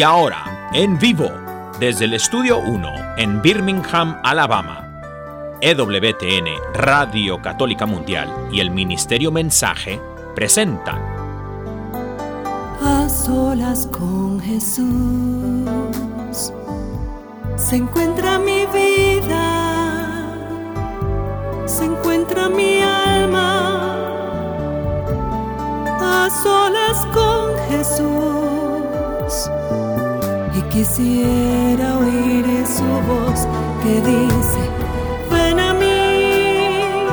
Y ahora, en vivo, desde el Estudio 1 en Birmingham, Alabama, EWTN Radio Católica Mundial y el Ministerio Mensaje presentan A solas con Jesús se encuentra mi vida, se encuentra mi alma. A solas con Jesús quisiera oír su voz que dice, ven a mí,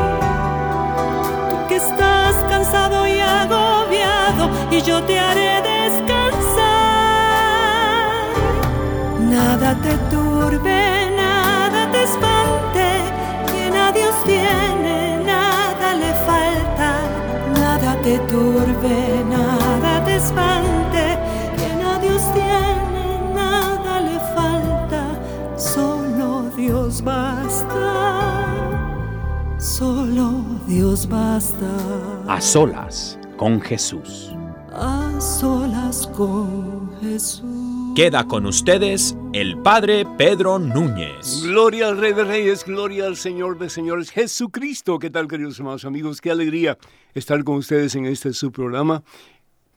tú que estás cansado y agobiado, y yo te haré descansar. Nada te turbe, nada te espante, quien a Dios tiene, nada le falta, nada te turbe, nada te espante, Dios basta, solo Dios basta. A solas con Jesús. A solas con Jesús. Queda con ustedes el Padre Pedro Núñez. Gloria al Rey de Reyes, gloria al Señor de Señores, Jesucristo. ¿Qué tal, queridos hermanos amigos? Qué alegría estar con ustedes en este su programa,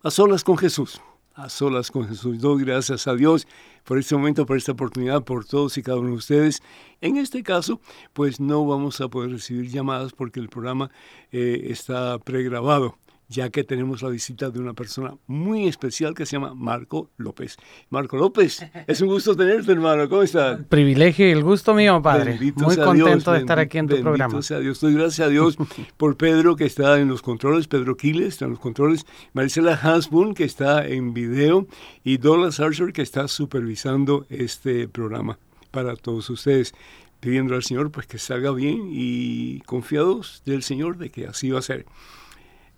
A Solas con Jesús. A Solas con Jesús. Doy gracias a Dios por este momento, por esta oportunidad, por todos y cada uno de ustedes. En este caso, pues no vamos a poder recibir llamadas porque el programa eh, está pregrabado ya que tenemos la visita de una persona muy especial que se llama Marco López. Marco López, es un gusto tenerte, hermano. ¿Cómo estás? Privilegio y el gusto mío, padre. Bendito Muy contento Dios, de estar aquí en tu bendito programa. sea Dios. Doy gracias a Dios por Pedro, que está en los controles, Pedro Quiles está en los controles, Maricela Hasbun, que está en video, y Douglas Archer, que está supervisando este programa para todos ustedes, pidiendo al Señor pues que salga bien y confiados del Señor de que así va a ser.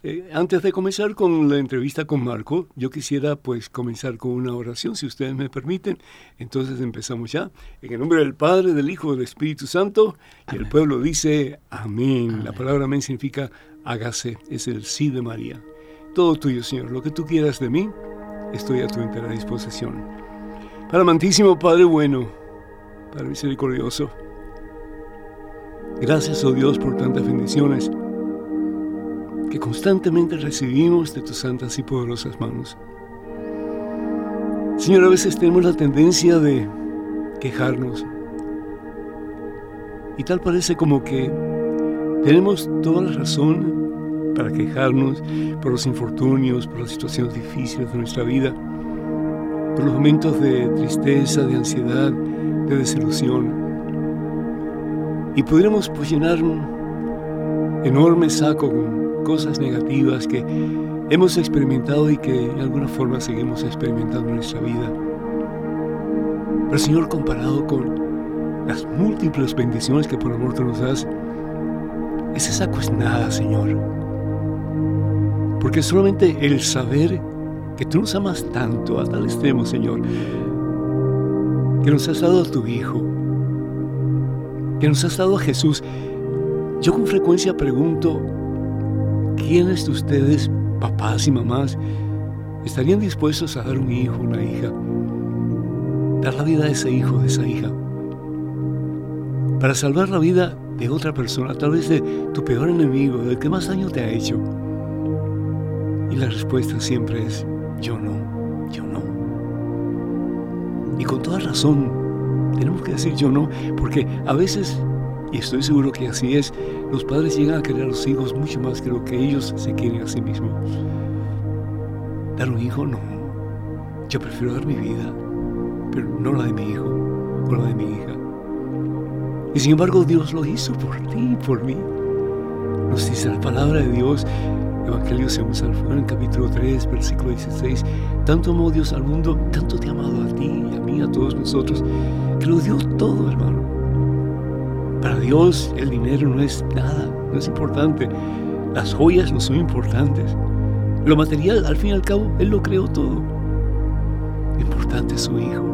Eh, antes de comenzar con la entrevista con Marco, yo quisiera pues comenzar con una oración, si ustedes me permiten. Entonces empezamos ya. En el nombre del Padre, del Hijo, del Espíritu Santo. Y el pueblo dice amén. La palabra amén significa hágase, es el sí de María. Todo tuyo, Señor. Lo que tú quieras de mí, estoy a tu entera disposición. Para amantísimo Padre bueno, Padre misericordioso, gracias, oh Dios, por tantas bendiciones que constantemente recibimos de tus santas y poderosas manos. Señor, a veces tenemos la tendencia de quejarnos y tal parece como que tenemos toda la razón para quejarnos por los infortunios, por las situaciones difíciles de nuestra vida, por los momentos de tristeza, de ansiedad, de desilusión. Y pudiéramos pues llenar un enorme saco con cosas negativas que hemos experimentado y que de alguna forma seguimos experimentando en nuestra vida. Pero Señor, comparado con las múltiples bendiciones que por amor tú nos das, ese saco es nada, Señor. Porque solamente el saber que tú nos amas tanto a tal extremo, Señor, que nos has dado a tu Hijo, que nos has dado a Jesús, yo con frecuencia pregunto, ¿quiénes de ustedes, papás y mamás, estarían dispuestos a dar un hijo, una hija, dar la vida a ese hijo, de esa hija, para salvar la vida de otra persona, tal vez de tu peor enemigo, del que más daño te ha hecho? Y la respuesta siempre es, yo no, yo no. Y con toda razón, tenemos que decir yo no, porque a veces y estoy seguro que así es, los padres llegan a querer a los hijos mucho más que lo que ellos se quieren a sí mismos. Dar un hijo, no. Yo prefiero dar mi vida, pero no la de mi hijo o la de mi hija. Y sin embargo Dios lo hizo por ti y por mí. Nos dice la palabra de Dios, Evangelio según San Juan, capítulo 3, versículo 16. Tanto amó Dios al mundo, tanto te ha amado a ti y a mí, a todos nosotros, que lo dio todo, hermano. Para Dios el dinero no es nada, no es importante. Las joyas no son importantes. Lo material, al fin y al cabo, Él lo creó todo. Importante es su Hijo.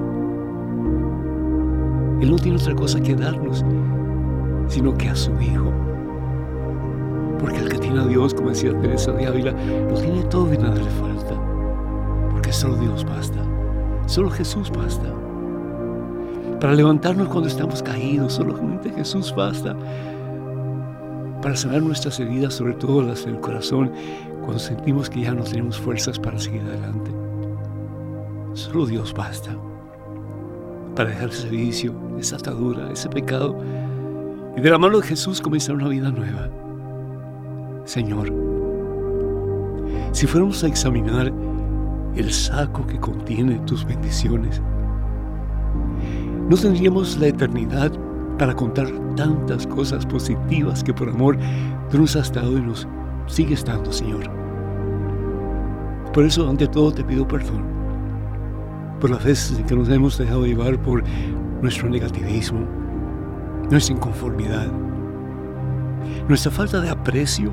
Él no tiene otra cosa que darnos, sino que a su Hijo. Porque el que tiene a Dios, como decía Teresa de Ávila, lo tiene todo y nada le falta. Porque solo Dios basta. Solo Jesús basta. Para levantarnos cuando estamos caídos, solamente Jesús basta. Para sanar nuestras heridas, sobre todo las del corazón, cuando sentimos que ya no tenemos fuerzas para seguir adelante. Solo Dios basta para dejar ese vicio, esa atadura, ese pecado y de la mano de Jesús comenzar una vida nueva. Señor, si fuéramos a examinar el saco que contiene tus bendiciones, no tendríamos la eternidad para contar tantas cosas positivas que por amor tú nos has dado y nos sigues dando, Señor. Por eso, ante todo, te pido perdón por las veces en que nos hemos dejado llevar por nuestro negativismo, nuestra inconformidad, nuestra falta de aprecio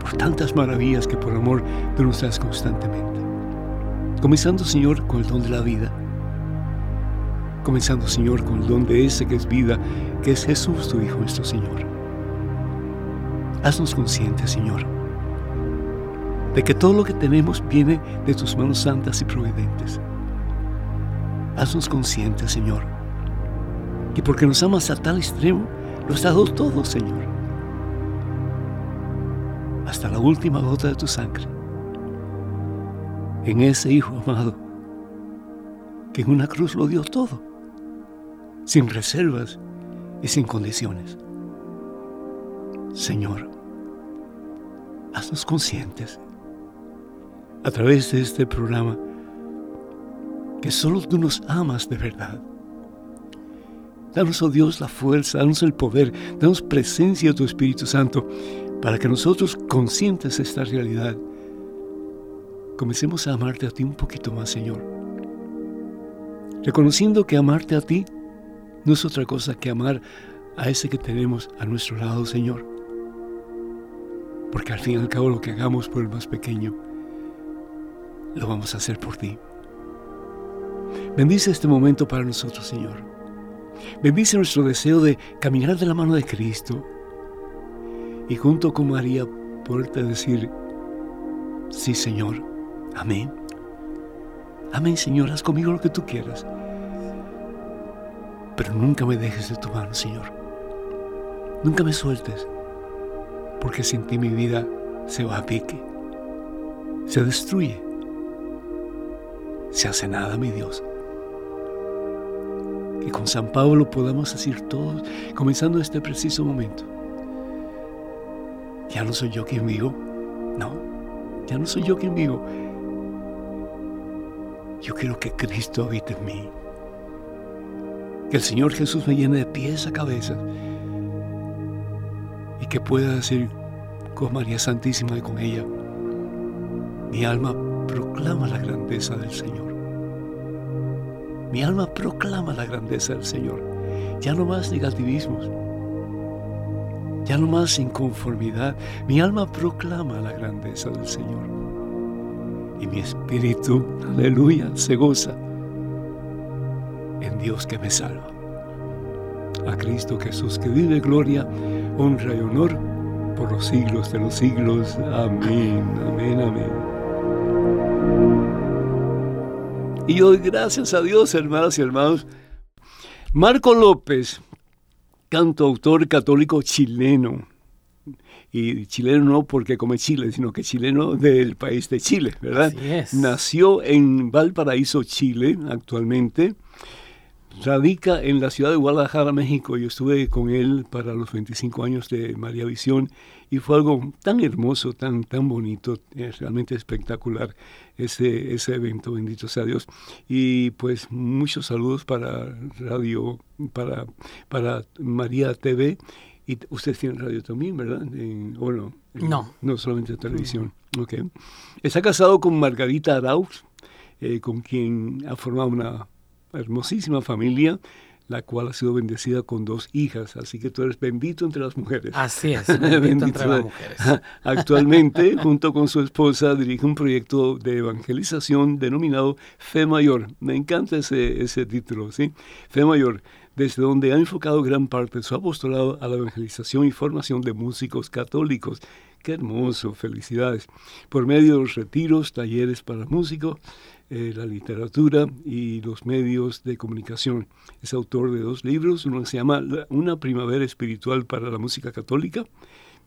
por tantas maravillas que por amor tú nos das constantemente. Comenzando, Señor, con el don de la vida. Comenzando, Señor, con el don de ese que es vida, que es Jesús, tu Hijo, nuestro Señor. Haznos conscientes, Señor, de que todo lo que tenemos viene de tus manos santas y providentes. Haznos conscientes, Señor, que porque nos amas a tal extremo, lo has dado todo, Señor. Hasta la última gota de tu sangre. En ese Hijo amado, que en una cruz lo dio todo, sin reservas y sin condiciones. Señor, haznos conscientes a través de este programa que solo tú nos amas de verdad. Danos, oh Dios, la fuerza, danos el poder, danos presencia de tu Espíritu Santo para que nosotros, conscientes esta realidad, comencemos a amarte a ti un poquito más, Señor. Reconociendo que amarte a ti no es otra cosa que amar a ese que tenemos a nuestro lado, Señor. Porque al fin y al cabo lo que hagamos por el más pequeño, lo vamos a hacer por ti. Bendice este momento para nosotros, Señor. Bendice nuestro deseo de caminar de la mano de Cristo y junto con María poderte decir, sí, Señor, amén. Amén, Señor, haz conmigo lo que tú quieras. Pero nunca me dejes de tu mano, Señor. Nunca me sueltes, porque sin ti mi vida se va a pique, se destruye se hace nada, mi Dios. Que con San Pablo podamos decir todos, comenzando este preciso momento, ya no soy yo quien vivo, no, ya no soy yo quien vivo. Yo quiero que Cristo habite en mí. Que el Señor Jesús me llene de pies a cabeza y que pueda decir con María Santísima y con ella, mi alma proclama la grandeza del Señor. Mi alma proclama la grandeza del Señor. Ya no más negativismos. Ya no más inconformidad. Mi alma proclama la grandeza del Señor. Y mi espíritu, aleluya, se goza en Dios que me salva. A Cristo Jesús que vive gloria, honra y honor por los siglos de los siglos. Amén, amén, amén. Y yo doy gracias a Dios, hermanas y hermanos. Marco López, cantautor católico chileno. Y chileno no porque come Chile, sino que chileno del país de Chile, ¿verdad? Así es. Nació en Valparaíso, Chile, actualmente. Radica en la ciudad de Guadalajara, México. Yo estuve con él para los 25 años de María Visión y fue algo tan hermoso, tan, tan bonito, realmente espectacular ese, ese evento, bendito sea Dios. Y pues muchos saludos para Radio, para, para María TV. Y ustedes tienen radio también, ¿verdad? bueno, no. No solamente televisión. Okay. Está casado con Margarita Arauz, eh, con quien ha formado una hermosísima familia la cual ha sido bendecida con dos hijas, así que tú eres bendito entre las mujeres. Así es, bendito, entre las mujeres. Actualmente, junto con su esposa, dirige un proyecto de evangelización denominado Fe Mayor. Me encanta ese, ese título, ¿sí? Fe Mayor, desde donde ha enfocado gran parte de su apostolado a la evangelización y formación de músicos católicos. Qué hermoso, felicidades. Por medio de los retiros, talleres para músicos, eh, la literatura y los medios de comunicación. Es autor de dos libros, uno se llama Una primavera espiritual para la música católica.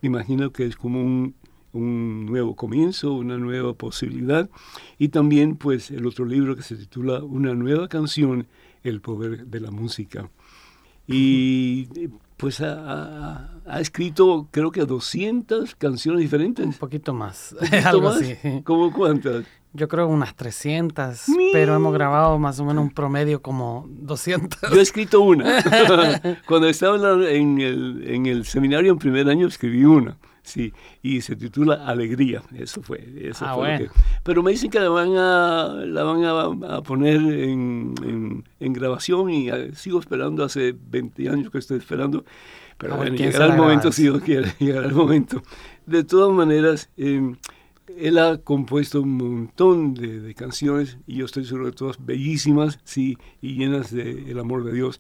Me imagino que es como un, un nuevo comienzo, una nueva posibilidad. Y también pues el otro libro que se titula Una nueva canción, El poder de la música. Y pues ha, escrito creo que 200 canciones diferentes. Un poquito más. Algo Así. ¿Cómo cuántas? Yo creo unas 300, pero hemos grabado más o menos un promedio como 200. Yo he escrito una. Cuando estaba en el, en el seminario en primer año escribí una. Sí, y se titula Alegría, eso fue. Eso ah, fue que, pero me dicen que la van a, la van a, poner en, en, grabación y ah, sigo esperando, hace 20 años que estoy esperando, pero bueno, llegará el momento si Dios quiere, llegará el momento. De todas maneras, em, él ha compuesto un montón de, canciones y yo estoy seguro de todas bellísimas, sí, y llenas del el amor de Dios.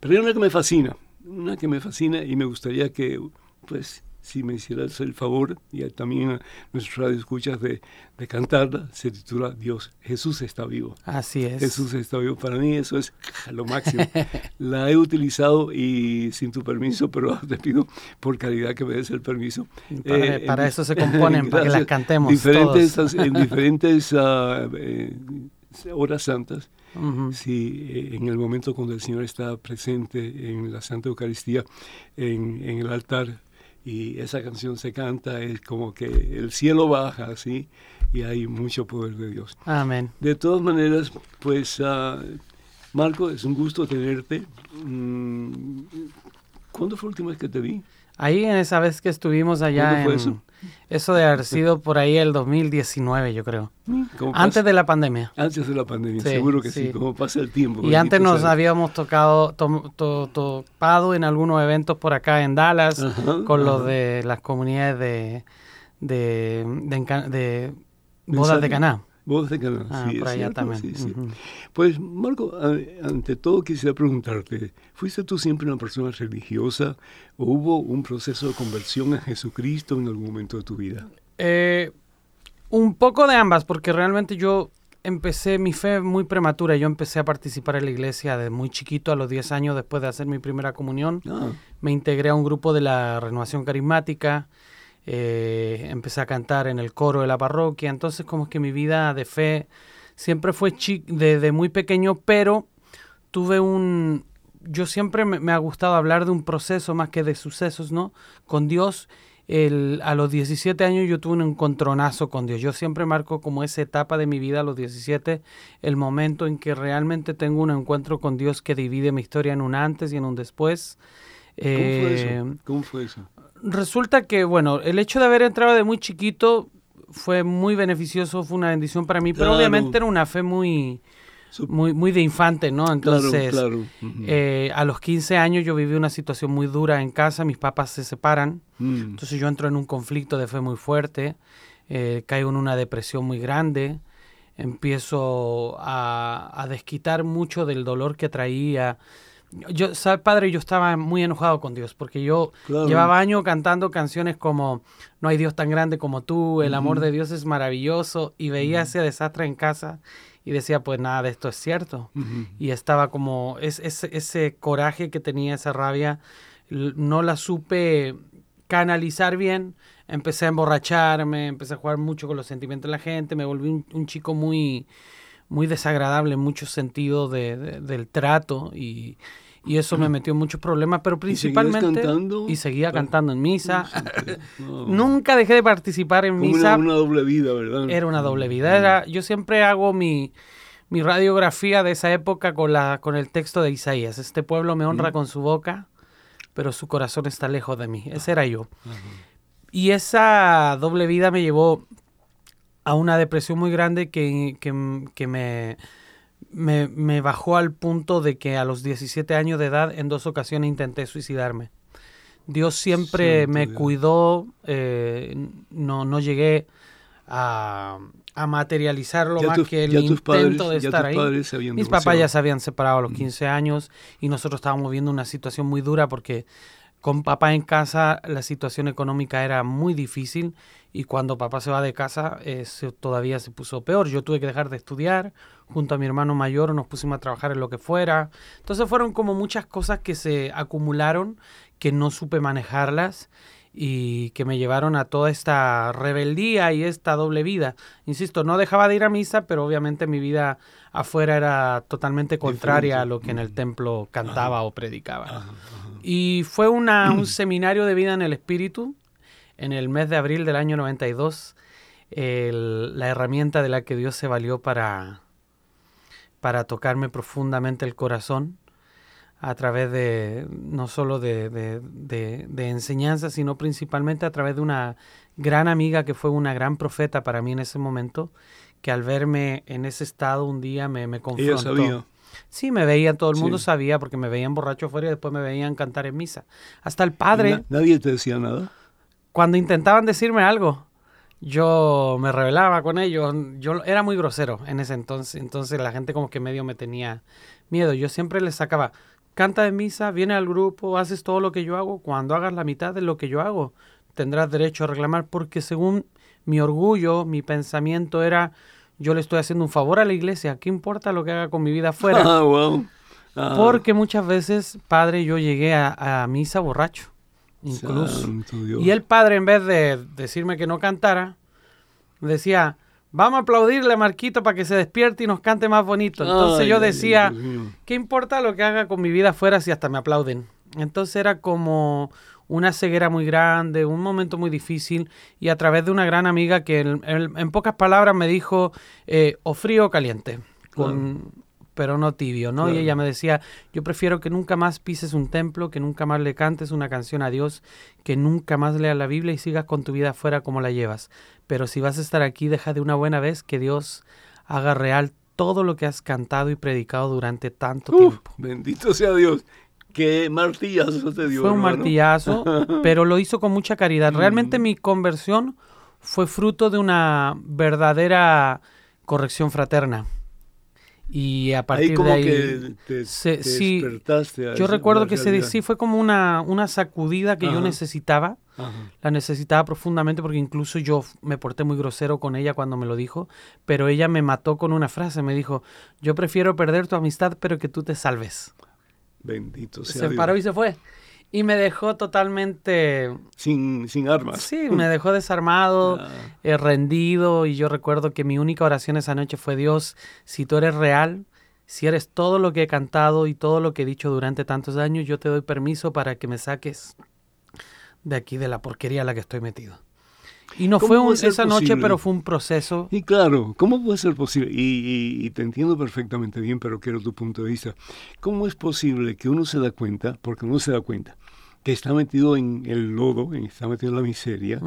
Pero hay una que me fascina, una que me fascina y me gustaría que, pues, si me hicieras el favor, y también a nuestros radioescuchas de, de cantarla, se titula Dios, Jesús está vivo. Así es. Jesús está vivo. Para mí eso es lo máximo. la he utilizado y sin tu permiso, pero te pido por caridad que me des el permiso. Para, eh, eso se componen, para que las cantemos diferentes, En diferentes uh, horas santas, sí, eh, en el momento cuando el Señor está presente en la Santa Eucaristía, en, en el altar, y esa canción se canta, es como que el cielo baja, así, y hay mucho poder de Dios. Amén. De todas maneras, pues, uh, Marco, es un gusto tenerte. Mm, ¿Cuándo fue la última vez que te vi? Ahí en esa vez que estuvimos allá en, eso? eso? de haber sido por ahí el 2019, yo creo. Antes de la pandemia. Antes de la pandemia, seguro que sí. como pasa el tiempo. Y antes nos habíamos tocado, topado en algunos eventos por acá en Dallas, con los de las comunidades de, de, de, bodas de Caná. Voz de Canadá, ah, sí, por allá también. Pues, Marco, ante todo quisiera preguntarte, ¿fuiste tú siempre una persona religiosa o hubo un proceso de conversión a Jesucristo en algún momento de tu vida? Eh, un poco de ambas, porque realmente yo empecé mi fe muy prematura. Yo empecé a participar en la iglesia de muy chiquito, a los 10 años después de hacer mi primera comunión. Ah. Me integré a un grupo de la renovación carismática. Eh, empecé a cantar en el coro de la parroquia, entonces como que mi vida de fe siempre fue desde muy pequeño, pero tuve un... Yo siempre me, ha gustado hablar de un proceso más que de sucesos, ¿no? Con Dios, el, a los 17 años yo tuve un encontronazo con Dios. Yo siempre marco como esa etapa de mi vida, a los 17, el momento en que realmente tengo un encuentro con Dios que divide mi historia en un antes y en un después. ¿Cómo fue eso? Eh, ¿Cómo fue eso? Resulta que, bueno, el hecho de haber entrado de muy chiquito fue muy beneficioso, fue una bendición para mí, pero obviamente era una fe muy, muy, muy de infante, ¿no? Entonces, eh, a los 15 años yo viví una situación muy dura en casa, mis papás se separan, mm. entonces yo entro en un conflicto de fe muy fuerte, eh, caigo en una depresión muy grande, empiezo a, a desquitar mucho del dolor que traía yo, ¿sabe, padre? Yo estaba muy enojado con Dios porque yo llevaba años cantando canciones como No hay Dios tan grande como tú, el amor de Dios es maravilloso y veía ese desastre en casa y decía, pues nada de esto es cierto. Y estaba como, es, ese coraje que tenía, esa rabia, no la supe canalizar bien. Empecé a emborracharme, empecé a jugar mucho con los sentimientos de la gente, me volví un, chico muy muy desagradable en muchos sentidos de, del trato y, y eso me metió en muchos problemas, pero principalmente... ¿Y, seguía ah, cantando en misa. Nunca dejé de participar en misa. Era una doble vida, ¿verdad? Era una doble vida. Era, yo siempre hago mi, mi radiografía de esa época con, la, con el texto de Isaías. Este pueblo me honra con su boca, pero su corazón está lejos de mí. Ese era yo. Y esa doble vida me llevó a una depresión muy grande que, que me me, bajó al punto de que a los 17 años de edad en dos ocasiones intenté suicidarme. Dios siempre me cuidó, eh, no, no llegué a, a materializarlo más que el intento de estar ahí. Mis papás ya se habían separado a los 15 años y nosotros estábamos viendo una situación muy dura porque con papá en casa la situación económica era muy difícil y cuando papá se va de casa eh, todavía se puso peor. Yo tuve que dejar de estudiar, junto a mi hermano mayor nos pusimos a trabajar en lo que fuera. Entonces fueron como muchas cosas que se acumularon que no supe manejarlas y que me llevaron a toda esta rebeldía y esta doble vida. Insisto, no dejaba de ir a misa, pero obviamente mi vida afuera era totalmente contraria a lo que en el templo cantaba o predicaba. Y fue una, un seminario de vida en el Espíritu en el mes de abril del año 92, la herramienta de la que Dios se valió para, para tocarme profundamente el corazón a través de no solo de, de, enseñanza, sino principalmente a través de una gran amiga que fue una gran profeta para mí en ese momento, que al verme en ese estado un día me, me confrontó. sabía. Sí, me veían, todo el mundo sabía, porque me veían borracho afuera y después me veían cantar en misa. Hasta el padre... ¿Nadie te decía nada? Cuando intentaban decirme algo, yo me rebelaba con ellos. Yo era muy grosero en ese entonces, entonces la gente como que medio me tenía miedo. Yo siempre les sacaba, canta de misa, viene al grupo, haces todo lo que yo hago, cuando hagas la mitad de lo que yo hago, tendrás derecho a reclamar, porque según mi orgullo, mi pensamiento era, yo le estoy haciendo un favor a la iglesia, ¿qué importa lo que haga con mi vida afuera? Ah, porque muchas veces, padre, yo llegué a, misa borracho, incluso. Y el padre, en vez de decirme que no cantara, decía, Vamos a aplaudirle a Marquito para que se despierte y nos cante más bonito. Entonces yo decía, ¿qué importa lo que haga con mi vida afuera si hasta me aplauden? Entonces era como una ceguera muy grande, un momento muy difícil y a través de una gran amiga que en, pocas palabras me dijo eh, o frío o caliente. Con, pero no tibio, ¿no? Y ella me decía, yo prefiero que nunca más pises un templo, que nunca más le cantes una canción a Dios, que nunca más leas la Biblia y sigas con tu vida afuera como la llevas. Pero si vas a estar aquí, deja de una buena vez que Dios haga real todo lo que has cantado y predicado durante tanto tiempo. Bendito sea Dios. Qué martillazo te dio. Fue un martillazo, pero lo hizo con mucha caridad. Realmente mm. mi conversión fue fruto de una verdadera corrección fraterna. Y a partir de ahí. Que te, sí, yo recuerdo que se, sí fue como una, una sacudida que yo necesitaba. La necesitaba profundamente porque incluso yo me porté muy grosero con ella cuando me lo dijo. Pero ella me mató con una frase. Me dijo: Yo prefiero perder tu amistad, pero que tú te salves. Bendito sea. Se paró y se fue y me dejó totalmente... Sin, sin armas. Sí, me dejó desarmado, ah. eh, rendido y yo recuerdo que mi única oración esa noche fue Dios, si tú eres real, si eres todo lo que he cantado y todo lo que he dicho durante tantos años, yo te doy permiso para que me saques de aquí de la porquería a la que estoy metido. Y no fue esa noche, pero fue un proceso. Y claro, ¿cómo puede ser posible? Y, y, te entiendo perfectamente bien, pero quiero tu punto de vista. ¿Cómo es posible que uno se da cuenta, porque uno se da cuenta, que está metido en el lodo, está metido en la miseria,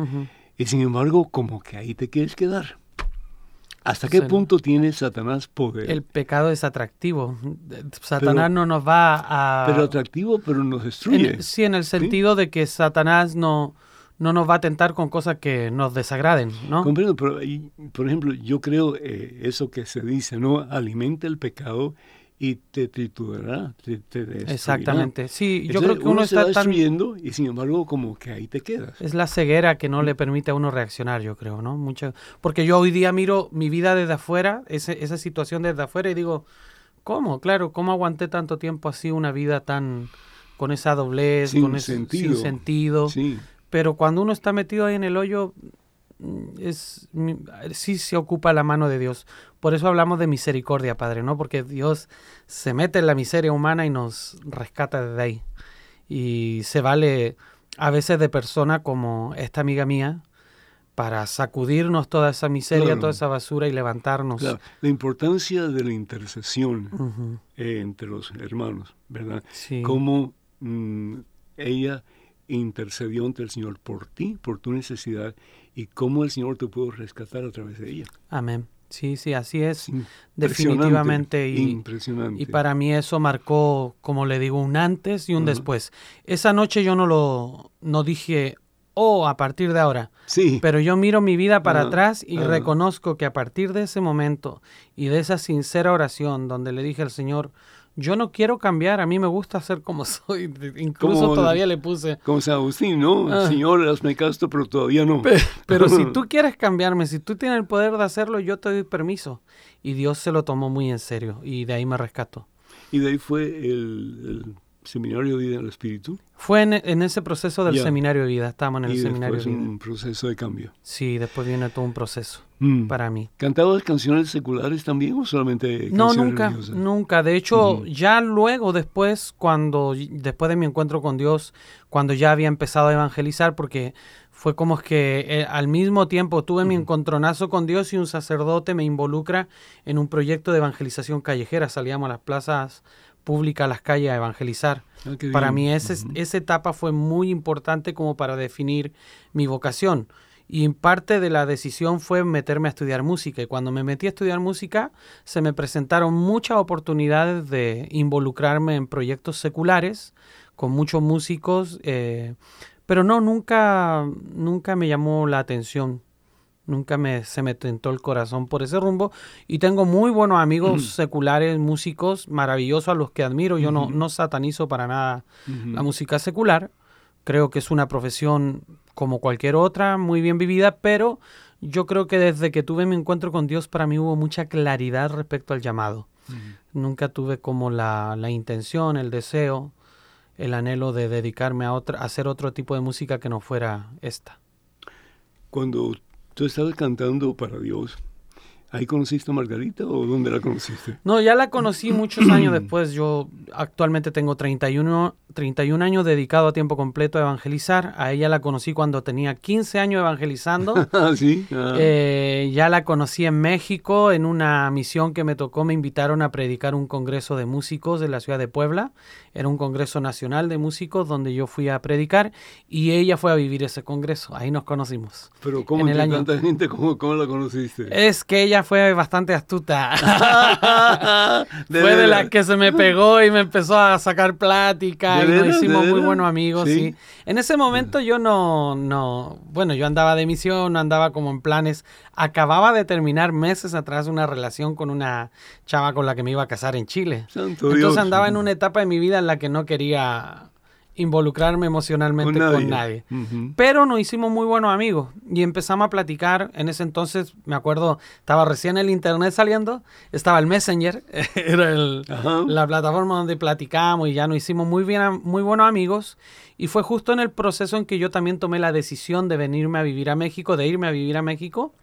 y sin embargo como que ahí te quieres quedar. ¿Hasta qué punto tiene Satanás poder? El pecado es atractivo. Satanás no nos va a... Pero atractivo, pero nos destruye. sí, en el sentido de que Satanás no, no nos va a tentar con cosas que nos desagraden, ¿no? Comprendo, pero por ejemplo, yo creo eh, eso que se dice, ¿no? Alimenta el pecado y te triturará, te, Exactamente, sí, yo creo que uno, está destruyendo y sin embargo como que ahí te quedas. Es la ceguera que no le permite a uno reaccionar, yo creo, ¿no? Mucho, porque yo hoy día miro mi vida desde afuera, ese, esa situación desde afuera y digo, ¿cómo? Claro, ¿cómo aguanté tanto tiempo así una vida tan con esa doblez, con ese sentido? Sin sentido. Sí. Pero cuando uno está metido ahí en el hoyo, es sí se ocupa la mano de Dios. Por eso hablamos de misericordia, Padre, ¿no? Porque Dios se mete en la miseria humana y nos rescata desde ahí. Y se vale a veces de persona como esta amiga mía para sacudirnos toda esa miseria, toda esa basura y levantarnos. La importancia de la intercesión eh, entre los hermanos, ¿verdad? Sí. Cómo mm, ella intercedió ante el Señor por ti, por tu necesidad, y cómo el Señor te pudo rescatar a través de ella. Amén. Sí, sí, así es. Definitivamente. Y, impresionante. Y para mí eso marcó, como le digo, un antes y un después. Esa noche yo no lo no dije, oh, a partir de ahora. Sí. Pero yo miro mi vida para atrás y reconozco que a partir de ese momento y de esa sincera oración donde le dije al Señor, yo no quiero cambiar, a mí me gusta ser como soy. Incluso todavía le puse... Como San Agustín, ¿no? Ah. Señor, hazme casto, pero todavía no. Pero, si tú quieres cambiarme, si tú tienes el poder de hacerlo, yo te doy permiso. Y Dios se lo tomó muy en serio y de ahí me rescató. Y de ahí fue el Seminario de Vida del Espíritu. Fue en, ese proceso del Seminario de Vida, estábamos en el Seminario de Vida. un proceso de cambio. Sí, después viene todo un proceso mm. para mí. ¿Cantabas canciones seculares también o solamente canciones No, nunca, nunca. De hecho, ya luego después, cuando después de mi encuentro con Dios, cuando ya había empezado a evangelizar, porque fue como que eh, al mismo tiempo tuve mi encontronazo con Dios y un sacerdote me involucra en un proyecto de evangelización callejera. Salíamos a las plazas pública a las calles a evangelizar. Ah, para mí ese, esa etapa fue muy importante como para definir mi vocación. Y en parte de la decisión fue meterme a estudiar música. Y cuando me metí a estudiar música, se me presentaron muchas oportunidades de involucrarme en proyectos seculares con muchos músicos. Eh, pero no, nunca, nunca me llamó la atención Nunca me, se me tentó el corazón por ese rumbo. Y tengo muy buenos amigos seculares, músicos maravillosos a los que admiro. Yo no, no satanizo para nada la música secular. Creo que es una profesión como cualquier otra, muy bien vivida, pero yo creo que desde que tuve mi encuentro con Dios, para mí hubo mucha claridad respecto al llamado. Nunca tuve como la, la, intención, el deseo, el anhelo de dedicarme a, otra, a hacer otro tipo de música que no fuera esta. Cuando Tú estabas cantando para Dios. ¿Ahí conociste a Margarita o dónde la conociste? No, ya la conocí muchos años después. Yo actualmente tengo 31, 31 años dedicado a tiempo completo a evangelizar. A ella la conocí cuando tenía 15 años evangelizando. Ah, sí. Ah. Eh, ya la conocí en México en una misión que me tocó. Me invitaron a predicar un congreso de músicos de la ciudad de Puebla. Era un congreso nacional de músicos donde yo fui a predicar y ella fue a vivir ese congreso. Ahí nos conocimos. Pero ¿cómo en tanta gente? ¿Cómo, ¿Cómo la conociste? Es que ella fue bastante astuta. fue de la que se me pegó y me empezó a sacar plática nos hicimos muy buenos amigos. ¿Sí? En ese momento yo no, no, bueno, yo andaba de misión, andaba como en planes. Acababa de terminar meses atrás una relación con una chava con la que me iba a casar en Chile. Entonces andaba en una etapa de mi vida en la que no quería involucrarme emocionalmente con nadie. Pero nos hicimos muy buenos amigos y empezamos a platicar. En ese entonces, me acuerdo, estaba recién el internet saliendo, estaba el Messenger, era la plataforma donde platicamos y ya nos hicimos muy, bien, muy buenos amigos. Y fue justo en el proceso en que yo también tomé la decisión de venirme a vivir a México, de irme a vivir a México.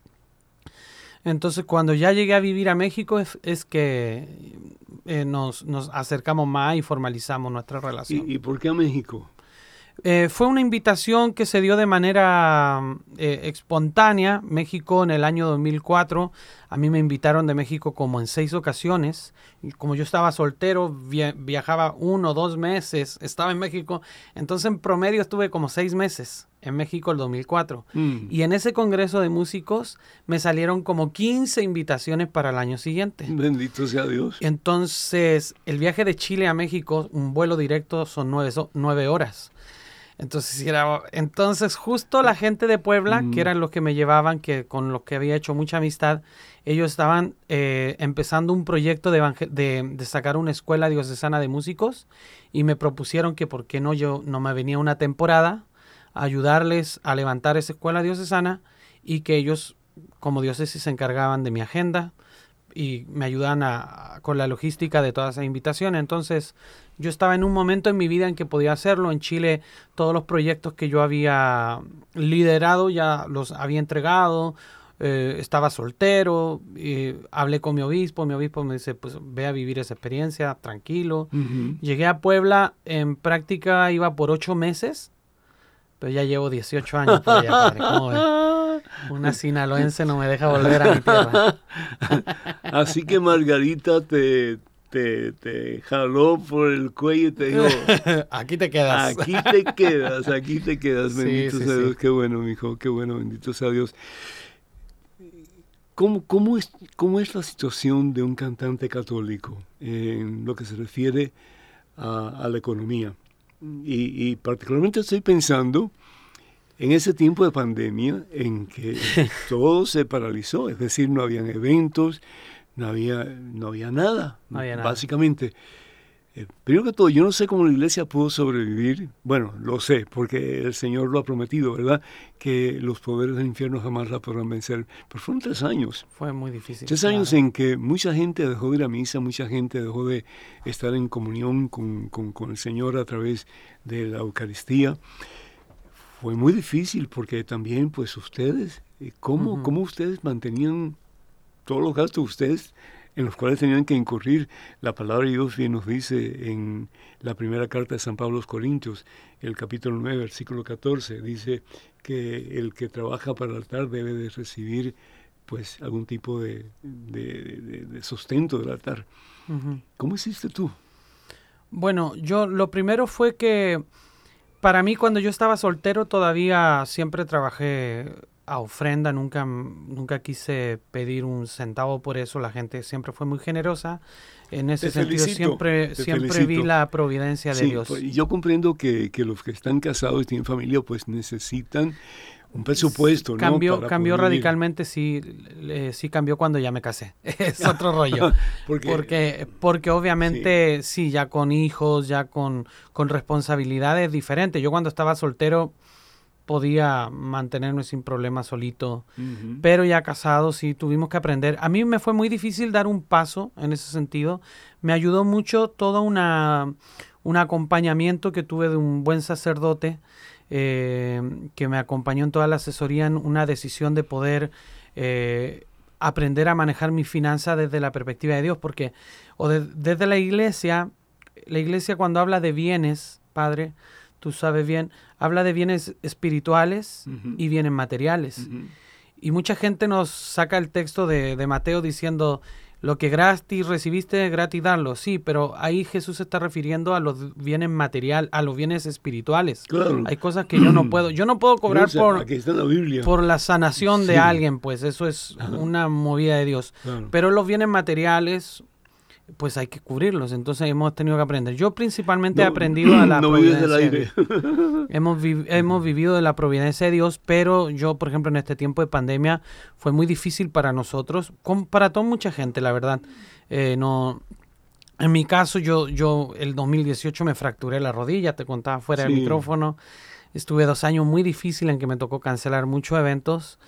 Entonces, cuando ya llegué a vivir a México, es, que eh, nos, acercamos más y formalizamos nuestra relación. ¿Y, por qué a México? Eh, fue una invitación que se dio de manera eh, espontánea. México en el año 2004, a mí me invitaron de México como en seis ocasiones. Y como yo estaba soltero, viajaba uno o dos meses, estaba en México. Entonces en promedio estuve como seis meses en México el 2004. Mm. Y en ese congreso de músicos me salieron como 15 invitaciones para el año siguiente. Bendito sea Dios. Entonces, el viaje de Chile a México, un vuelo directo son nueve, nueve horas. Entonces, era, entonces justo la gente de Puebla, que mm. eran los que me llevaban, que con los que había hecho mucha amistad, ellos estaban eh, empezando un proyecto de, de, de, sacar una escuela diocesana de músicos y me propusieron que por qué no yo no me venía una temporada ayudarles a levantar esa escuela diocesana y que ellos como diócesis se encargaban de mi agenda y me ayudan a, con la logística de todas esas invitaciones. Entonces yo estaba en un momento en mi vida en que podía hacerlo. En Chile todos los proyectos que yo había liderado ya los había entregado. Eh, estaba soltero, hablé con mi obispo, mi obispo me dice, pues ve a vivir esa experiencia, tranquilo. Llegué a Puebla, en práctica iba por ocho meses pero ya llevo 18 años por allá, padre. ¿Cómo Una sinaloense no me deja volver a mi tierra. Así que Margarita te, te, te, jaló por el cuello y te dijo... aquí te quedas. Aquí te quedas, aquí te quedas. Bendito sea Dios. Qué bueno, mi hijo, qué bueno, bendito sea Dios. ¿Cómo, cómo, es, ¿Cómo es la situación de un cantante católico en lo que se refiere a, a la economía? Y, particularmente estoy pensando en ese tiempo de pandemia en que todo se paralizó, es decir, no habían eventos, no había, no había nada, básicamente. Eh, primero que todo, yo no sé cómo la iglesia pudo sobrevivir. Bueno, lo sé, porque el Señor lo ha prometido, ¿verdad? Que los poderes del infierno jamás la podrán vencer. Pero fueron tres años. Fue muy difícil. Tres años en que mucha gente dejó de ir a misa, mucha gente dejó de estar en comunión con, con, el Señor a través de la Eucaristía. Fue muy difícil porque también, pues ustedes, eh, ¿cómo, ¿cómo ustedes mantenían todos los gastos? Ustedes en los cuales tenían que incurrir. La palabra de Dios bien nos dice en la primera carta de San Pablo a los Corintios, el capítulo 9, versículo 14, dice que el que trabaja para el altar debe de recibir pues algún tipo de, sustento del altar. ¿Cómo hiciste tú? Bueno, yo lo primero fue que para mí cuando yo estaba soltero todavía siempre trabajé a ofrenda, nunca, nunca quise pedir un centavo por eso, la gente siempre fue muy generosa. En ese sentido siempre, siempre vi la providencia de Dios. Y yo comprendo que, que, los que están casados y tienen familia pues necesitan un presupuesto, cambió, ¿no? cambió radicalmente, sí, sí cambió cuando ya me casé. es otro rollo. porque, porque obviamente sí. ya con hijos, ya con, con responsabilidades diferentes. Yo cuando estaba soltero podía mantenerme sin problemas solito, pero ya casado sí tuvimos que aprender. A mí me fue muy difícil dar un paso en ese sentido. Me ayudó mucho todo una, un acompañamiento que tuve de un buen sacerdote eh, que me acompañó en toda la asesoría en una decisión de poder eh, aprender a manejar mi finanza desde la perspectiva de Dios, porque o desde la iglesia, la iglesia cuando habla de bienes, Padre, tú sabes bien, habla de bienes espirituales y bienes materiales. Y mucha gente nos saca el texto de, Mateo diciendo, lo que gratis recibiste, gratis darlo. Sí, pero ahí Jesús se está refiriendo a los bienes materiales, a los bienes espirituales. Claro. Hay cosas que yo no puedo. Yo no puedo cobrar por, la por la sanación de alguien, pues eso es una movida de Dios. Pero los bienes materiales, pues hay que cubrirlos. Entonces hemos tenido que aprender. Yo principalmente he aprendido a la providencia. Del aire. hemos, hemos vivido de la providencia de Dios, pero yo, por ejemplo, en este tiempo de pandemia fue muy difícil para nosotros, para toda mucha gente, la verdad. Eh, no, en mi caso, yo, yo el 2018 me fracturé la rodilla, te contaba fuera del micrófono. Estuve dos años muy difíciles en que me tocó cancelar muchos eventos.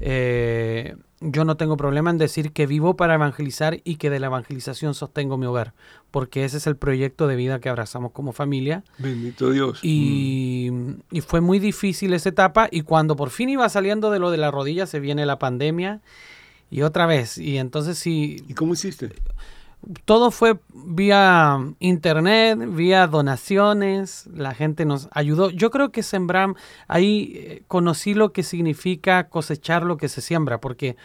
Eh, yo no tengo problema en decir que vivo para evangelizar y que de la evangelización sostengo mi hogar, porque ese es el proyecto de vida que abrazamos como familia. Bendito Dios. Y, mm. y, fue muy difícil esa etapa y cuando por fin iba saliendo de lo de la rodilla se viene la pandemia y otra vez. Y entonces sí... ¿Y cómo hiciste? Todo fue vía internet, vía donaciones, la gente nos ayudó. Yo creo que sembrar, ahí eh, conocí lo que significa cosechar lo que se siembra, porque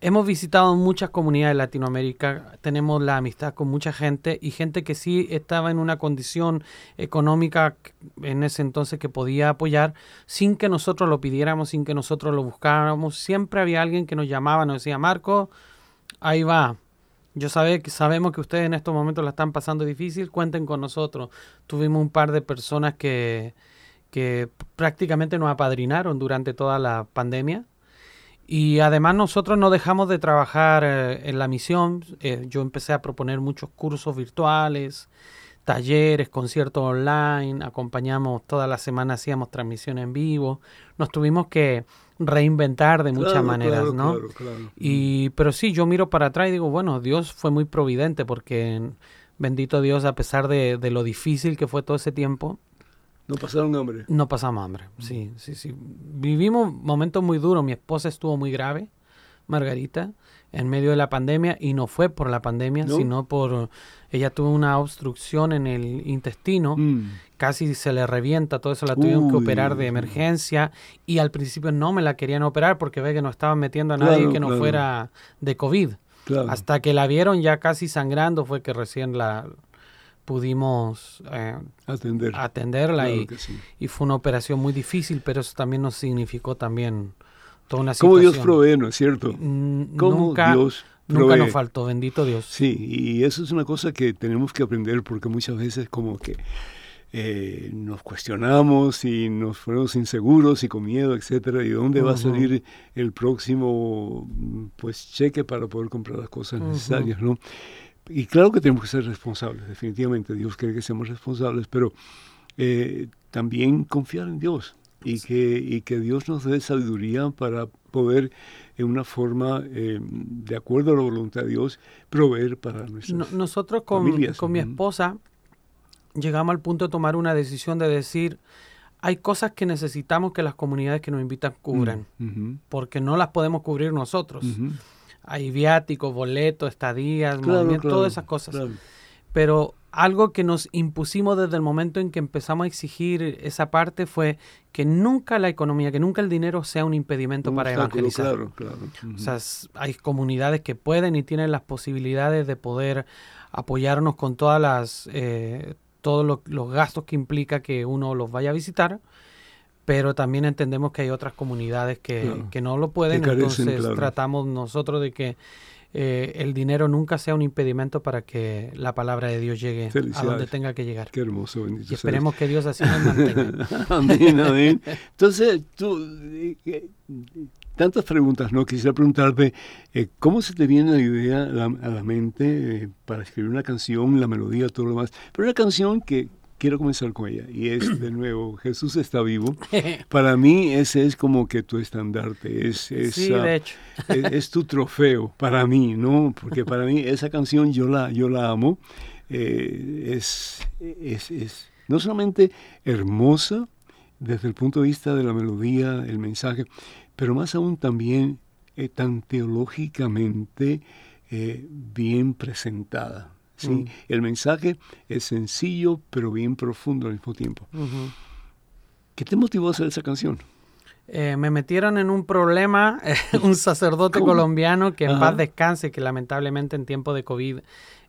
hemos visitado muchas comunidades de Latinoamérica, tenemos la amistad con mucha gente y gente que sí estaba en una condición económica en ese entonces que podía apoyar sin que nosotros lo pidiéramos, sin que nosotros lo buscáramos. Siempre había alguien que nos llamaba, nos decía, Marco, ahí va, yo sabe, sabemos que ustedes en estos momentos la están pasando difícil, cuenten con nosotros. Tuvimos un par de personas que, que prácticamente nos apadrinaron durante toda la pandemia. Y además nosotros no dejamos de trabajar eh, en la misión. Eh, yo empecé a proponer muchos cursos virtuales, talleres, conciertos online, acompañamos toda la semana, hacíamos transmisiones en vivo. Nos tuvimos que reinventar de muchas maneras, ¿no? Y, pero sí, yo miro para atrás y digo, bueno, Dios fue muy providente porque, bendito Dios, a pesar de, lo difícil que fue todo ese tiempo. No pasaron hambre. No pasamos hambre, sí, sí, sí. Vivimos momentos muy duros. Mi esposa estuvo muy grave, Margarita en medio de la pandemia y no fue por la pandemia, sino por ella tuvo una obstrucción en el intestino, mm. casi se le revienta, todo eso la tuvieron que operar de emergencia y al principio no me la querían operar porque ve que no estaban metiendo a nadie que no fuera de COVID. Hasta que la vieron ya casi sangrando fue que recién la pudimos eh, atenderla y, y fue una operación muy difícil, pero eso también nos significó también Cómo Dios provee, ¿no es cierto? ¿Cómo nunca, Dios Nunca nos faltó, bendito Dios. Sí, y eso es una cosa que tenemos que aprender porque muchas veces como que eh, nos cuestionamos y nos fuimos inseguros y con miedo, etcétera, y dónde va a salir el próximo pues cheque para poder comprar las cosas necesarias, ¿no? y claro que tenemos que ser responsables, definitivamente. Dios quiere que seamos responsables, pero eh, también confiar en Dios y que, y que Dios nos dé sabiduría para poder en una forma, eh, de acuerdo a la voluntad de Dios, proveer para nuestras Nosotros con, con mi esposa llegamos al punto de tomar una decisión de decir, hay cosas que necesitamos que las comunidades que nos invitan cubran, mm, porque no las podemos cubrir nosotros. Hay viáticos, boletos, estadías, todas esas cosas. Pero algo que nos impusimos desde el momento en que empezamos a exigir esa parte fue que nunca la economía, que nunca el dinero sea un impedimento para evangelizar. Claro, claro. O sea, hay comunidades que pueden y tienen las posibilidades de poder apoyarnos con todas las eh, todos los gastos que implica que uno los vaya a visitar, pero también entendemos que hay otras comunidades que, no lo pueden, entonces tratamos nosotros de que eh, el dinero nunca sea un impedimento para que la palabra de Dios llegue a donde tenga que llegar. Qué hermoso, bendito Y esperemos que Dios así nos mantenga. amén, amén. Entonces, tú, eh, tantas preguntas, ¿no? Quisiera preguntarte, eh, ¿cómo se te viene la idea a la mente para escribir una canción, la melodía, todo lo demás? Pero una canción que, quiero comenzar con ella. Y es, de nuevo, Jesús está vivo. Para mí ese es como que tu estandarte, es, es, es, tu trofeo para mí, ¿no? Porque para mí esa canción yo la, yo la amo. Eh, es, es, no solamente hermosa desde el punto de vista de la melodía, el mensaje, pero más aún también eh, tan teológicamente eh, bien presentada. ¿Sí? Mm. El mensaje es sencillo, pero bien profundo al mismo tiempo. ¿Qué te motivó a hacer esa canción? Eh, me metieron en un problema, un sacerdote colombiano que en paz descanse, que lamentablemente en tiempo de COVID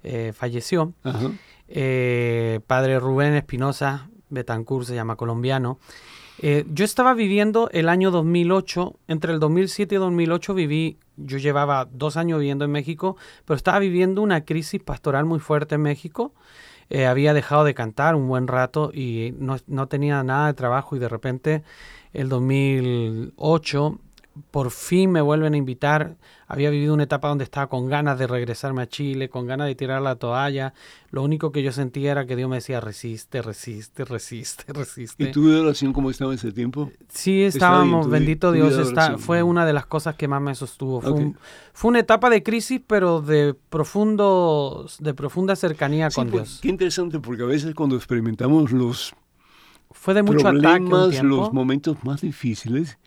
eh, falleció. Eh, padre Rubén Espinosa Betancourt se llama colombiano. Yo estaba viviendo el año 2008, entre el 2007 y 2008 viví yo llevaba dos años viviendo en México, pero estaba viviendo una crisis pastoral muy fuerte en México. Eh, había dejado de cantar un buen rato y no, no, tenía nada de trabajo y de repente el 2008 por fin me vuelven a invitar. Había vivido una etapa donde estaba con ganas de regresarme a Chile, con ganas de tirar la toalla. Lo único que yo sentía era que Dios me decía, resiste, resiste, resiste, resiste. ¿Y tu oración cómo estaba en ese tiempo? Sí, estábamos, bendito Dios, está, fue una de las cosas que más me sostuvo. Fue, fue una etapa de crisis, pero de, profundo, de profunda cercanía con pues, Dios. Qué interesante, porque a veces cuando experimentamos los fue de mucho problemas, los momentos más difíciles,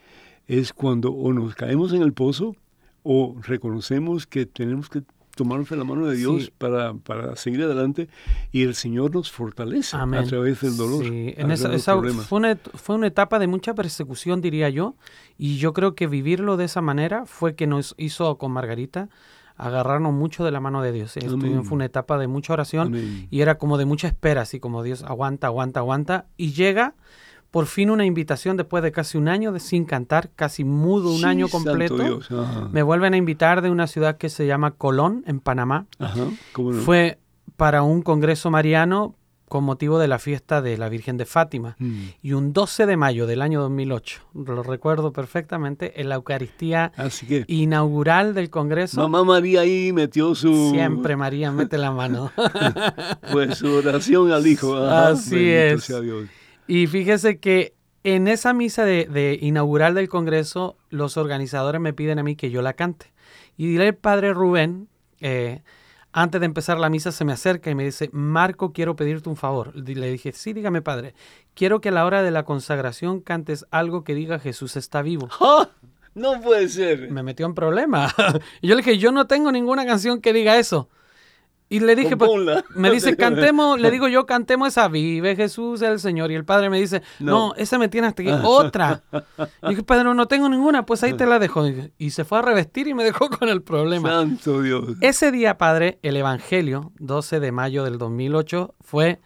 es cuando o nos caemos en el pozo o reconocemos que tenemos que tomarnos de la mano de Dios para, para, seguir adelante y el Señor nos fortalece a través del dolor. Sí. En esa, fue, una, fue una etapa de mucha persecución, diría yo, y yo creo que vivirlo de esa manera fue que nos hizo con Margarita agarrarnos mucho de la mano de Dios. Fue una etapa de mucha oración y era como de mucha espera, así como Dios aguanta, aguanta, aguanta, y llega por fin una invitación después de casi un año de sin cantar, casi mudo un año completo. Me vuelven a invitar de una ciudad que se llama Colón, en Panamá. Fue para un congreso mariano con motivo de la fiesta de la Virgen de Fátima. Mm. Y un 12 de mayo del año 2008, lo recuerdo perfectamente, en la Eucaristía inaugural del Congreso. Mamá María ahí metió su... Siempre María mete la mano. pues su oración al Hijo. Así es. Y fíjese que en esa misa de, inaugural del Congreso, los organizadores me piden a mí que yo la cante. Y dile el padre Rubén, eh, antes de empezar la misa, se me acerca y me dice, Marco, quiero pedirte un favor. Le dije, sí, dígame, padre. Quiero que a la hora de la consagración cantes algo que diga Jesús está vivo. ¡Ah! No puede ser. Me metió en problema. y yo le dije, yo no tengo ninguna canción que diga eso. Y le dije, pues, me dice, cantemos, le digo yo, cantemos esa Vive Jesús el Señor. Y el padre me dice, no, esa me tiene hasta aquí, otra. Y dije, padre, no tengo ninguna, pues ahí te la dejo. Y se fue a revestir y me dejó con el problema. Santo Dios. Ese día, padre, el Evangelio, 12 de mayo del 2008, fue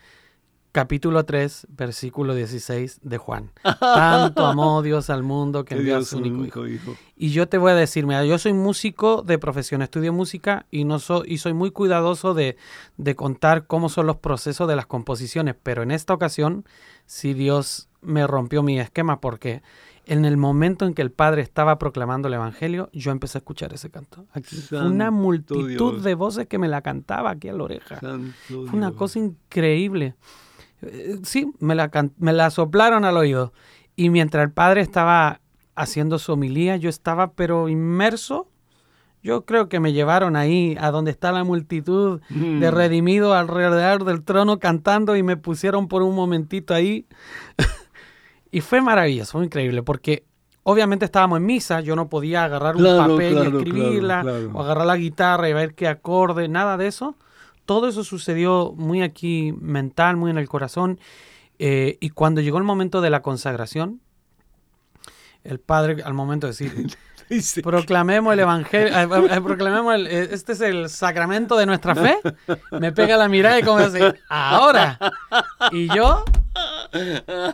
capítulo 3, versículo 16 de Juan. Tanto amó Dios al mundo que envió a su único hijo. Y yo te voy a decir, mira, yo soy músico de profesión, estudio música y, no soy, y soy muy cuidadoso de, de contar cómo son los procesos de las composiciones, pero en esta ocasión sí Dios me rompió mi esquema porque en el momento en que el padre estaba proclamando el evangelio, yo empecé a escuchar ese canto. una multitud de voces que me la cantaba aquí a la oreja. Fue una cosa increíble. Eh, sí, me la, me la soplaron al oído. Y mientras el padre estaba haciendo su homilía, yo estaba pero inmerso. Yo creo que me llevaron ahí a donde está la multitud de mm. redimidos alrededor del trono cantando y me pusieron por un momentito ahí. Y fue maravilloso, fue increíble, porque obviamente estábamos en misa, yo no podía agarrar un papel y escribirla, o agarrar la guitarra y ver qué acorde, nada de eso. Todo eso sucedió muy aquí mental, muy en el corazón. Eh, y cuando llegó el momento de la consagración, el padre al momento de decir, proclamemos el evangelio, eh, eh, proclamemos el, este es el sacramento de nuestra fe, me pega la mirada y como dice, ahora. Y yo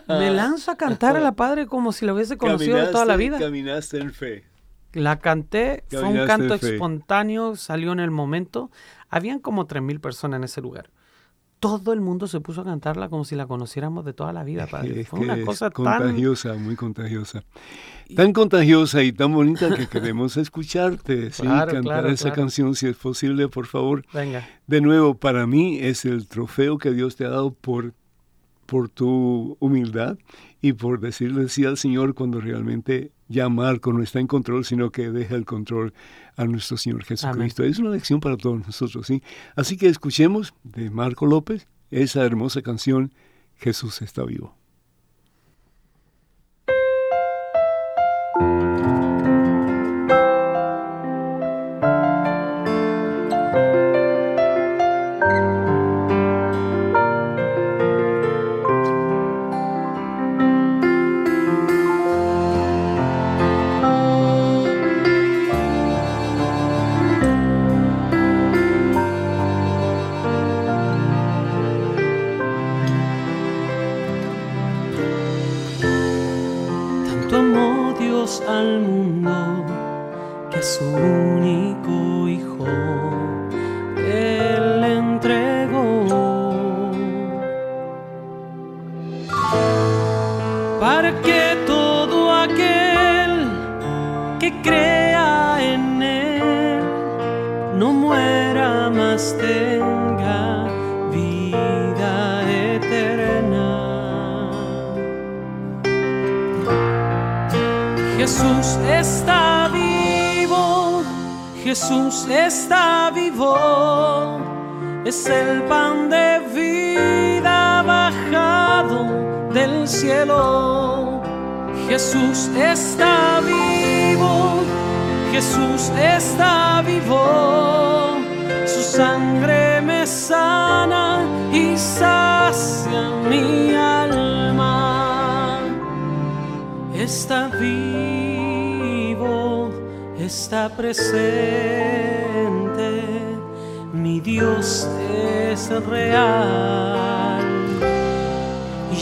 me lanzo a cantar a la Padre como si lo hubiese conocido de toda la vida. Caminaste en fe. La canté, fue un canto espontáneo, salió en el momento. Habían como 3.000 personas en ese lugar. Todo el mundo se puso a cantarla como si la conociéramos de toda la vida, padre. Fue una cosa contagiosa, muy contagiosa. Tan contagiosa y tan bonita que queremos escucharte, cantar esa canción si es posible, por favor. Venga. De nuevo, para mí es el trofeo que Dios te ha dado por por tu humildad y por decirle sí al Señor cuando realmente ya Marco no está en control, sino que deja el control a nuestro Señor Jesucristo. Es una lección para todos nosotros, ¿sí? Así que escuchemos de Marco López esa hermosa canción, Jesús está vivo.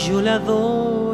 Yo le adoro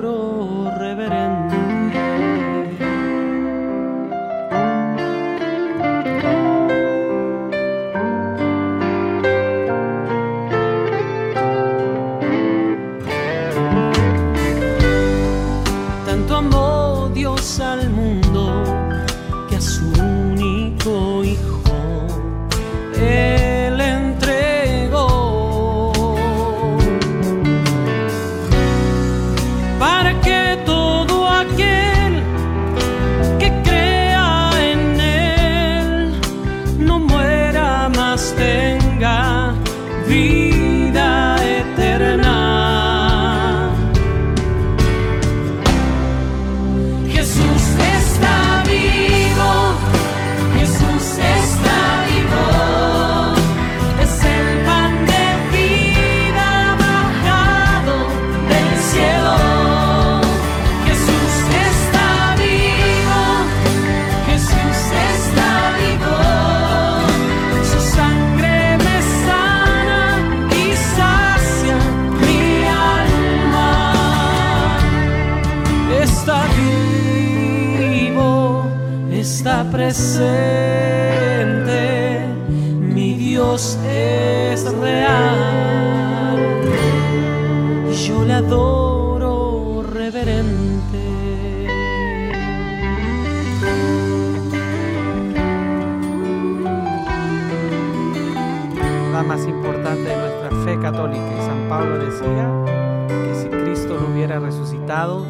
que si Cristo no hubiera resucitado,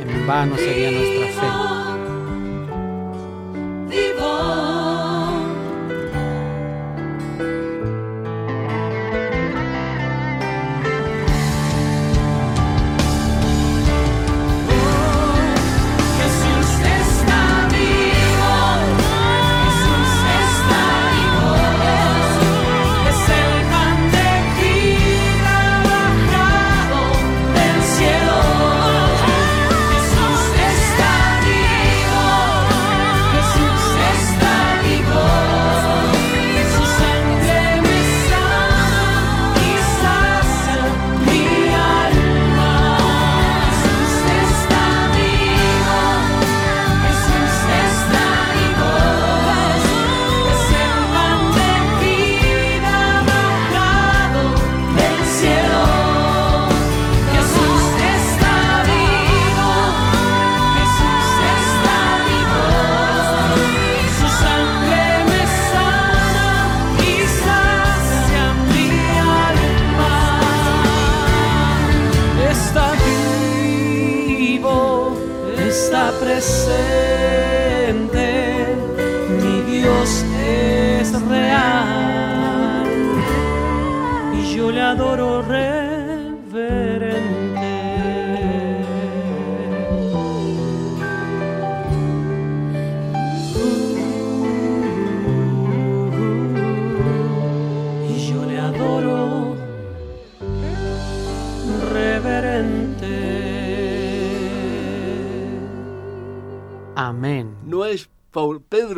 en vano sería nuestra fe.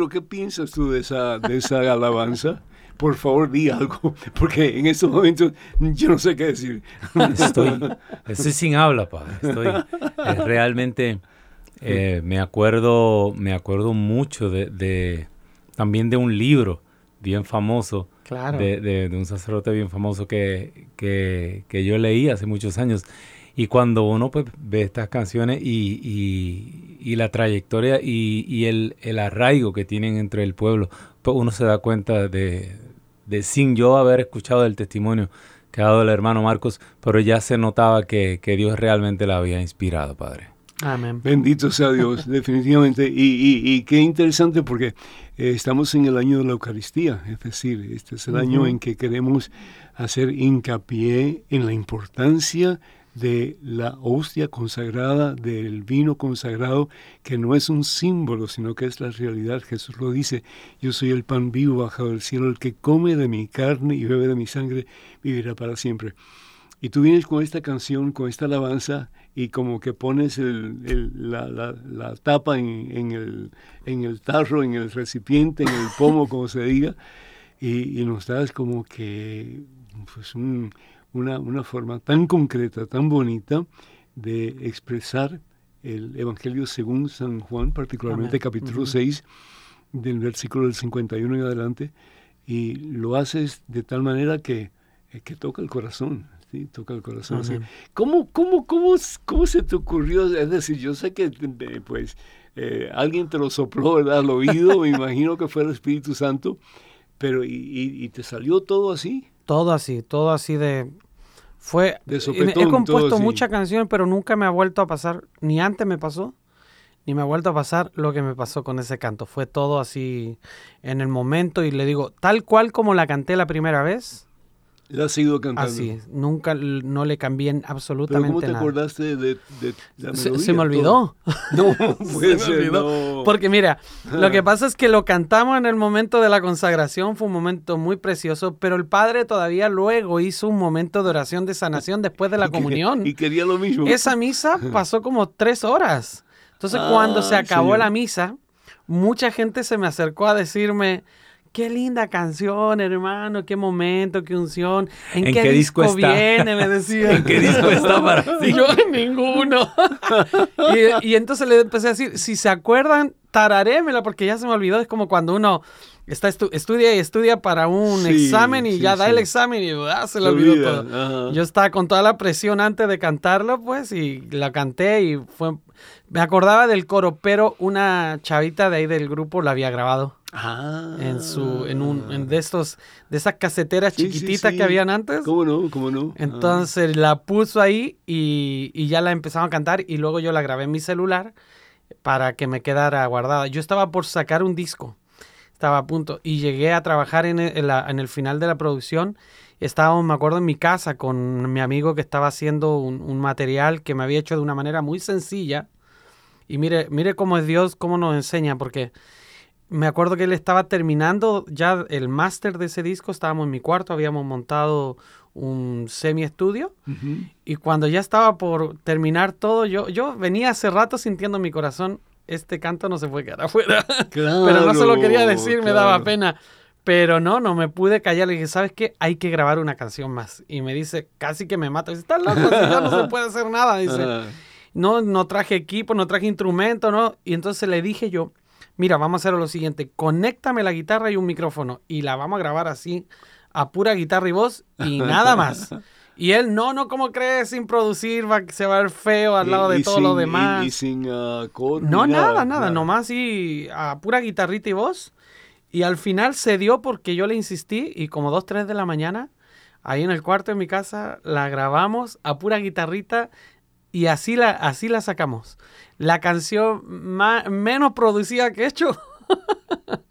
¿Qué piensas tú de esa, de esa alabanza? Por favor, di algo, porque en estos momentos yo no sé qué decir. Estoy, estoy sin habla, padre. Estoy realmente, eh, me acuerdo, me acuerdo mucho de, también de un libro bien famoso, de, un sacerdote bien famoso que, que, yo leí hace muchos años. Y cuando uno pues, ve estas canciones y, y la trayectoria y, el, arraigo que tienen entre el pueblo, pues uno se da cuenta de, sin yo haber escuchado el testimonio que ha dado el hermano Marcos, pero ya se notaba que, Dios realmente la había inspirado, Padre. Amén. Bendito sea Dios, definitivamente. Y, qué interesante porque eh, estamos en el año de la Eucaristía, es decir, este es el año en que queremos hacer hincapié en la importancia de la hostia consagrada, del vino consagrado, que no es un símbolo, sino que es la realidad. Jesús lo dice, yo soy el pan vivo bajado del cielo, el que come de mi carne y bebe de mi sangre, vivirá para siempre. Y tú vienes con esta canción, con esta alabanza, y como que pones la, tapa en, el, en el tarro, en el recipiente, en el pomo, como se diga, y, nos das como que pues una, forma tan concreta, tan bonita de expresar el Evangelio según San Juan, particularmente capítulo 6, del versículo del 51 y adelante, y lo haces de tal manera que, eh, que toca el corazón. ¿sí? Toca el corazón. ¿Cómo, cómo, cómo, cómo se te ocurrió? Es decir, yo sé que eh, pues eh, alguien te lo sopló ¿verdad? al oído, me imagino que fue el Espíritu Santo, pero ¿y, y te salió todo así? Todo así, todo así de... Fue... he compuesto muchas canciones, pero nunca me ha vuelto a pasar, ni antes me pasó, ni me ha vuelto a pasar lo que me pasó con ese canto. Fue todo así en el momento y le digo, tal cual como la canté la primera vez, la has seguido cantando. Así, nunca no le cambié absolutamente ¿Pero ¿Cómo te acordaste de, la se, me olvidó. No, puede ser, Porque mira, lo que pasa es que lo cantamos en el momento de la consagración, fue un momento muy precioso, pero el Padre todavía luego hizo un momento de oración de sanación después de la comunión. Y quería lo mismo. Esa misa pasó como tres horas. Entonces, cuando se ah, acabó la misa, mucha gente se me acercó a decirme Qué linda canción, hermano, qué momento, qué unción. ¿En, qué, disco, viene? Me decía. ¿En qué disco está para ti? Yo en ninguno. y, entonces le empecé a decir, si se acuerdan, tararémela, porque ya se me olvidó. Es como cuando uno está estudia y estudia para un examen y ya da el examen y ah, se le olvidó todo. Yo estaba con toda la presión antes de cantarlo, pues, y la canté y fue... Me acordaba del coro, pero una chavita de ahí del grupo la había grabado. Ah. En su, en un, de estos, de esas caseteras chiquititas que habían antes. ¿Cómo no? ¿Cómo no? Entonces la puso ahí y, y, ya la empezamos a cantar y luego yo la grabé en mi celular para que me quedara guardada. Yo estaba por sacar un disco, estaba a punto y llegué a trabajar en el, en el final de la producción. Estábamos, me acuerdo, en mi casa con mi amigo que estaba haciendo un, un material que me había hecho de una manera muy sencilla. Y mire, mire cómo es Dios, cómo nos enseña, porque me acuerdo que él estaba terminando ya el máster de ese disco, estábamos en mi cuarto, habíamos montado un semi estudio y cuando ya estaba por terminar todo, yo, yo venía hace rato sintiendo en mi corazón, este canto no se puede quedar afuera, pero no se lo quería decir, me daba pena. Pero no, no me pude callar. Le dije, ¿sabes qué? Hay que grabar una canción más. Y me dice, casi que me mata. Dice, estás loco, si ya no se puede hacer nada. Dice, no, no traje equipo, no traje instrumento, ¿no? Y entonces le dije yo, mira, vamos a hacer lo siguiente, conéctame la guitarra y un micrófono y la vamos a grabar así a pura guitarra y voz y nada más. Y él, no, no, ¿cómo crees? Sin producir, va, se va a ver feo al lado de todo lo demás. Y, sin uh, No, nada, nada, nomás y a pura guitarrita y voz. Y al final se dio porque yo le insistí y como dos, tres de la mañana, ahí en el cuarto de mi casa, la grabamos a pura guitarrita y así la, así la sacamos la canción menos producida que he hecho.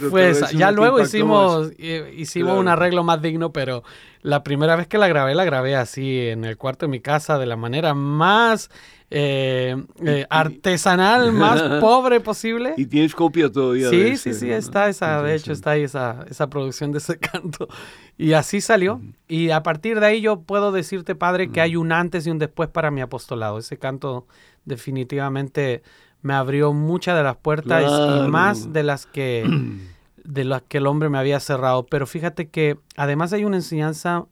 fue esa. Ya luego hicimos, eh, hicimos un arreglo más digno, pero la primera vez que la grabé, la grabé así en el cuarto de mi casa de la manera más eh, eh, artesanal, más pobre posible. ¿Y tienes copia todavía? Sí, sí, sí, está esa, de hecho está ahí esa, esa producción de ese canto. Y así salió. Y a partir de ahí yo puedo decirte, padre, que hay un antes y un después para mi apostolado. Ese canto definitivamente me abrió muchas de las puertas y más de las que de las que el hombre me había cerrado. Pero fíjate que además hay una enseñanza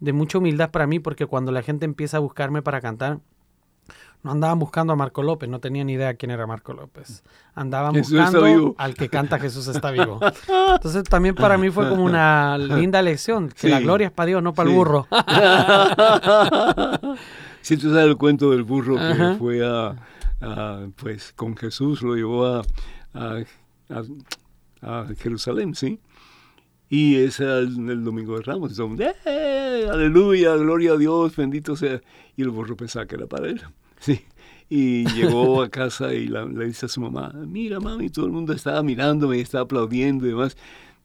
de mucha humildad para mí porque cuando la gente empieza a buscarme para cantar, no andaban buscando a Marco López, no tenían ni idea quién era Marco López. Andaban buscando al que canta Jesús está vivo. Entonces también para mí fue como una linda lección, que la gloria es para Dios, no para el burro. Si tú sabes el cuento del burro que fue a, pues con Jesús, lo llevó a, a, Jerusalén, ¿sí? Y es el, el, domingo de Ramos. ¡Eh! aleluya, gloria a Dios, bendito sea. Y el burro pensaba que era para él. Sí. Y llegó a casa y le dice a su mamá, mira mami, todo el mundo estaba mirándome y estaba aplaudiendo y demás.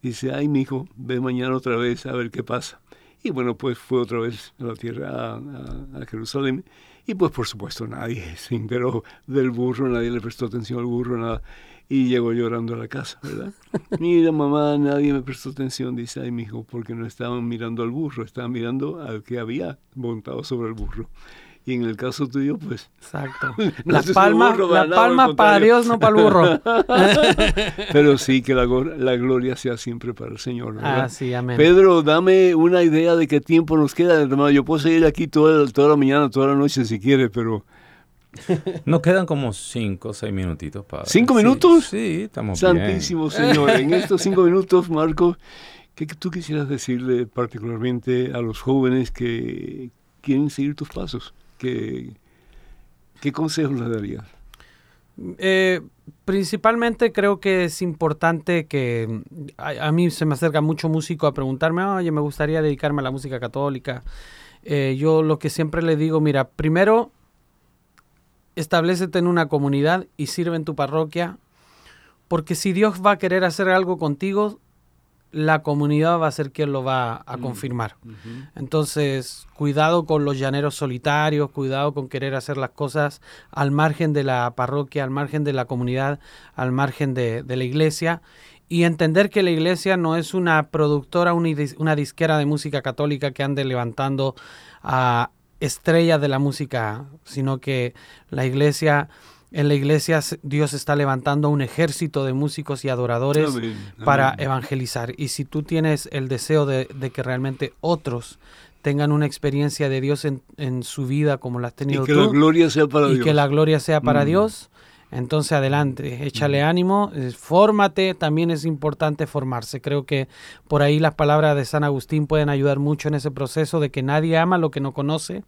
Dice, ay, mi hijo, ve mañana otra vez a ver qué pasa. Y bueno, pues fue otra vez a la tierra, a, Jerusalén. Y pues por supuesto nadie se enteró del burro, nadie le prestó atención al burro, nada. Y llegó llorando a la casa, ¿verdad? Mira, mamá, nadie me prestó atención, dice, ay, mi hijo, porque no estaban mirando al burro, estaban mirando al que había montado sobre el burro. Y en el caso tuyo, pues. Exacto. las palmas, la para Dios, no para el burro. Pero sí, que la, la, gloria sea siempre para el Señor. ¿verdad? Ah, sí, amén. Pedro, dame una idea de qué tiempo nos queda, hermano. Yo puedo seguir aquí toda, toda la mañana, toda la noche si quiere, pero. Nos quedan como cinco o seis minutitos, para ¿Cinco minutos? Sí, estamos Santísimo Señor. En estos cinco minutos, Marco, ¿qué tú quisieras decirle particularmente a los jóvenes que quieren seguir tus pasos? ¿Qué, consejos le darías? Eh, principalmente creo que es importante que a, mí se me acerca mucho músico a preguntarme, oye, me gustaría dedicarme a la música católica. Eh, yo lo que siempre le digo, mira, primero establecete en una comunidad y sirve en tu parroquia, porque si Dios va a querer hacer algo contigo, la comunidad va a ser quien lo va a mm, confirmar. Entonces, cuidado con los llaneros solitarios, cuidado con querer hacer las cosas al margen de la parroquia, al margen de la comunidad, al margen de, la iglesia. Y entender que la iglesia no es una productora, una disquera de música católica que ande levantando a estrellas de la música, sino que la iglesia en la iglesia Dios está levantando un ejército de músicos y adoradores para evangelizar. Y si tú tienes el deseo de, que realmente otros tengan una experiencia de Dios en, su vida como la has tenido y que la gloria sea para y que la gloria sea para mm. Dios, Entonces adelante, échale ánimo, eh, fórmate, también es importante formarse. Creo que por ahí las palabras de San Agustín pueden ayudar mucho en ese proceso de que nadie ama lo que no conoce.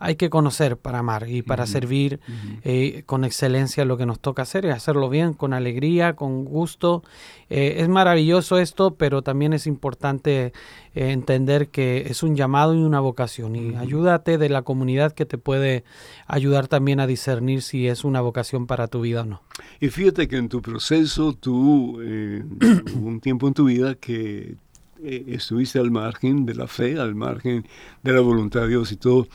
Hay que conocer para amar y para servir eh, con excelencia lo que nos toca hacer y hacerlo bien, con alegría, con gusto. Eh, es maravilloso esto, pero también es importante entender que es un llamado y una vocación. Y ayúdate de la comunidad que te puede ayudar también a discernir si es una vocación para tu vida o no. Y fíjate que en tu proceso, tú, eh, hubo un tiempo en tu vida que eh, estuviste al margen de la fe, al margen de la voluntad de Dios y todo,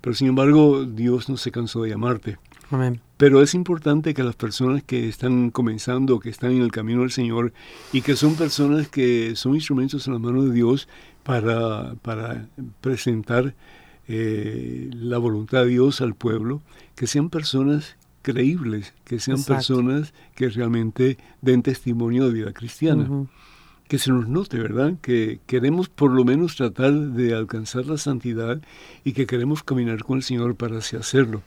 pero sin embargo Dios no se cansó de llamarte. Amén. Pero es importante que las personas que están comenzando, que están en el camino del Señor y que son personas que son instrumentos en las manos de Dios para, para presentar eh, la voluntad de Dios al pueblo, que sean personas creíbles, que sean personas que realmente den testimonio de vida cristiana. Que se nos note, ¿verdad? Que queremos por lo menos tratar de alcanzar la santidad y que queremos caminar con el Señor para así hacerlo.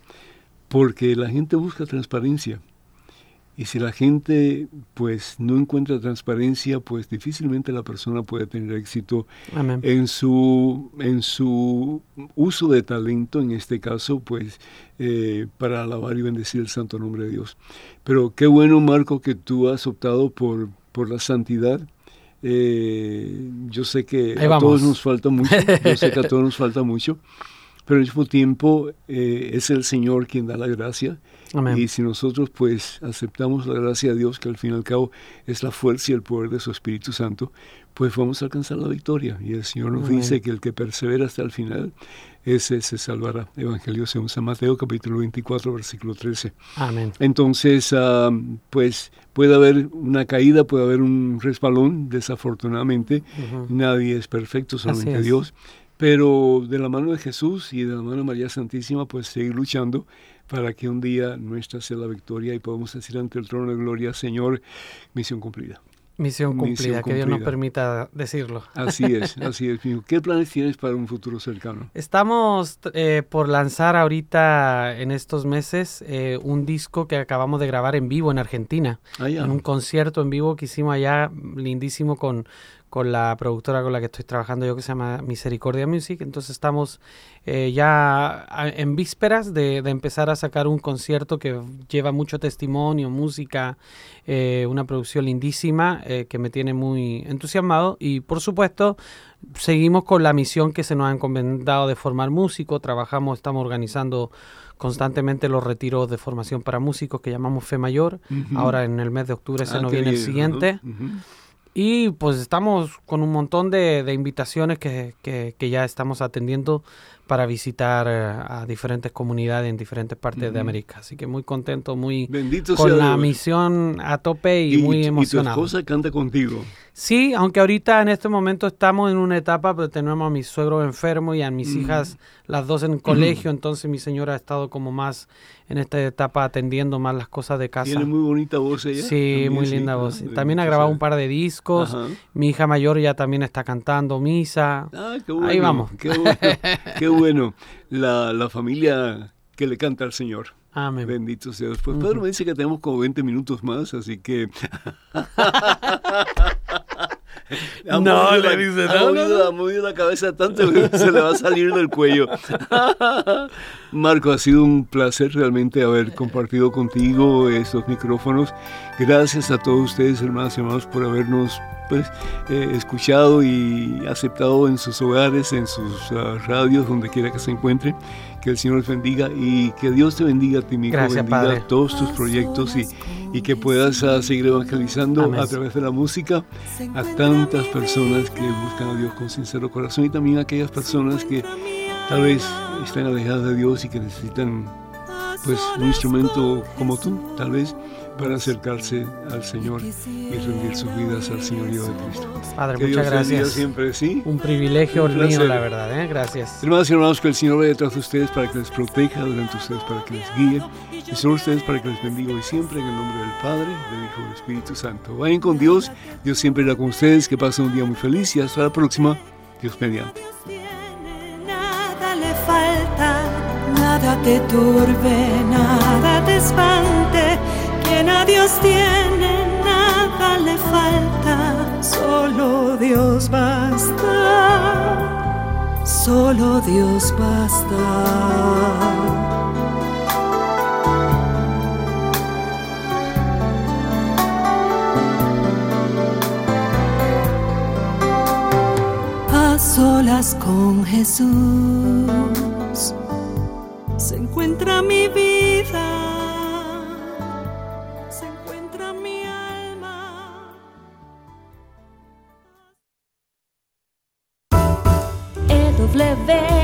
Porque la gente busca transparencia. Y si la gente pues no encuentra transparencia, pues difícilmente la persona puede tener éxito en su en su uso de talento, en este caso, pues eh, para alabar y bendecir el santo nombre de Dios. Pero qué bueno, Marco, que tú has optado por, por la santidad. Eh, yo sé que a todos nos falta mucho, yo sé que a todos nos falta mucho, pero al mismo tiempo eh, es el Señor quien da la gracia y si nosotros pues aceptamos la gracia de Dios, que al fin y al cabo es la fuerza y el poder de su Espíritu Santo, pues vamos a alcanzar la victoria. Y el Señor nos dice que el que persevera hasta el final, ese se salvará. Evangelio según San Mateo, capítulo 24, versículo 13. Amén. Entonces, ah, pues puede haber una caída, puede haber un resbalón, desafortunadamente. Nadie es perfecto, solamente Dios. Pero de la mano de Jesús y de la mano de María Santísima, pues seguir luchando para que un día nuestra sea la victoria y podamos decir ante el trono de gloria, Señor, misión cumplida. Misión cumplida, que Dios nos permita decirlo. Así es, así es. ¿Qué planes tienes para un futuro cercano? Estamos eh, por lanzar ahorita en estos meses eh, un disco que acabamos de grabar en vivo en Argentina. Ah, en un concierto en vivo que hicimos allá, lindísimo, con, con la productora con la que estoy trabajando yo que se llama Misericordia Music. Entonces estamos eh, ya en vísperas de, empezar a sacar un concierto que lleva mucho testimonio, música, eh, una producción lindísima eh, que me tiene muy entusiasmado. Y por supuesto seguimos con la misión que se nos ha encomendado de formar músicos, trabajamos, estamos organizando constantemente los retiros de formación para músicos que llamamos Fe Mayor, ahora en el mes de octubre se ah, nos viene el siguiente. Y pues estamos con un montón de, invitaciones que, que, ya estamos atendiendo para visitar eh, a diferentes comunidades en diferentes partes de América. Así que muy contento, muy con la misión a tope y, muy emocionado. ¿Y tu esposa canta contigo? Sí, aunque ahorita en este momento estamos en una etapa, pero tenemos a mi suegro enfermo y a mis hijas las dos en colegio, entonces mi señora ha estado como más en esta etapa atendiendo más las cosas de casa. Tiene muy bonita voz ella. Sí, muy linda voz. También ha grabado un par de discos. Mi hija mayor ya también está cantando misa. Ah, qué bueno. Ahí vamos. Qué bueno. qué bueno. La, la familia que le canta al Señor. Amén. Bendito sea Dios. Pues Pedro me dice que tenemos como 20 minutos más, así que... no, le dice, no, ha movido, la cabeza tanto que se le va a salir del cuello. Marco, ha sido un placer realmente haber compartido contigo estos micrófonos. Gracias a todos ustedes, hermanas y hermanos, por habernos pues, eh, escuchado y aceptado en sus hogares, en sus uh, radios, donde quiera que se encuentren. Que el Señor les bendiga y que Dios te bendiga a ti, mi hijo, bendiga todos tus proyectos y, y que puedas uh, seguir evangelizando a través de la música a tantas personas que buscan a Dios con sincero corazón y también a aquellas personas que tal vez están alejadas de Dios y que necesitan pues un instrumento como tú, tal vez para acercarse al Señor y rendir sus vidas al Señorío de Cristo. Padre, muchas gracias. Siempre, ¿sí? Un privilegio un mío, la verdad, ¿eh? gracias. Hermanos y hermanos, que el Señor vaya detrás de ustedes para que les proteja, durante ustedes para que les guíe, y solo ustedes para que les bendiga hoy siempre en el nombre del Padre, del Hijo y del Espíritu Santo. Vayan con Dios, Dios siempre irá con ustedes, que pasen un día muy feliz y hasta la próxima, Dios mediante. Nada te turbe, nada te espante. Quien a Dios tiene, nada le falta, solo Dios basta, solo Dios basta. Solas con Jesús encuentra mi vida, se encuentra mi alma. EW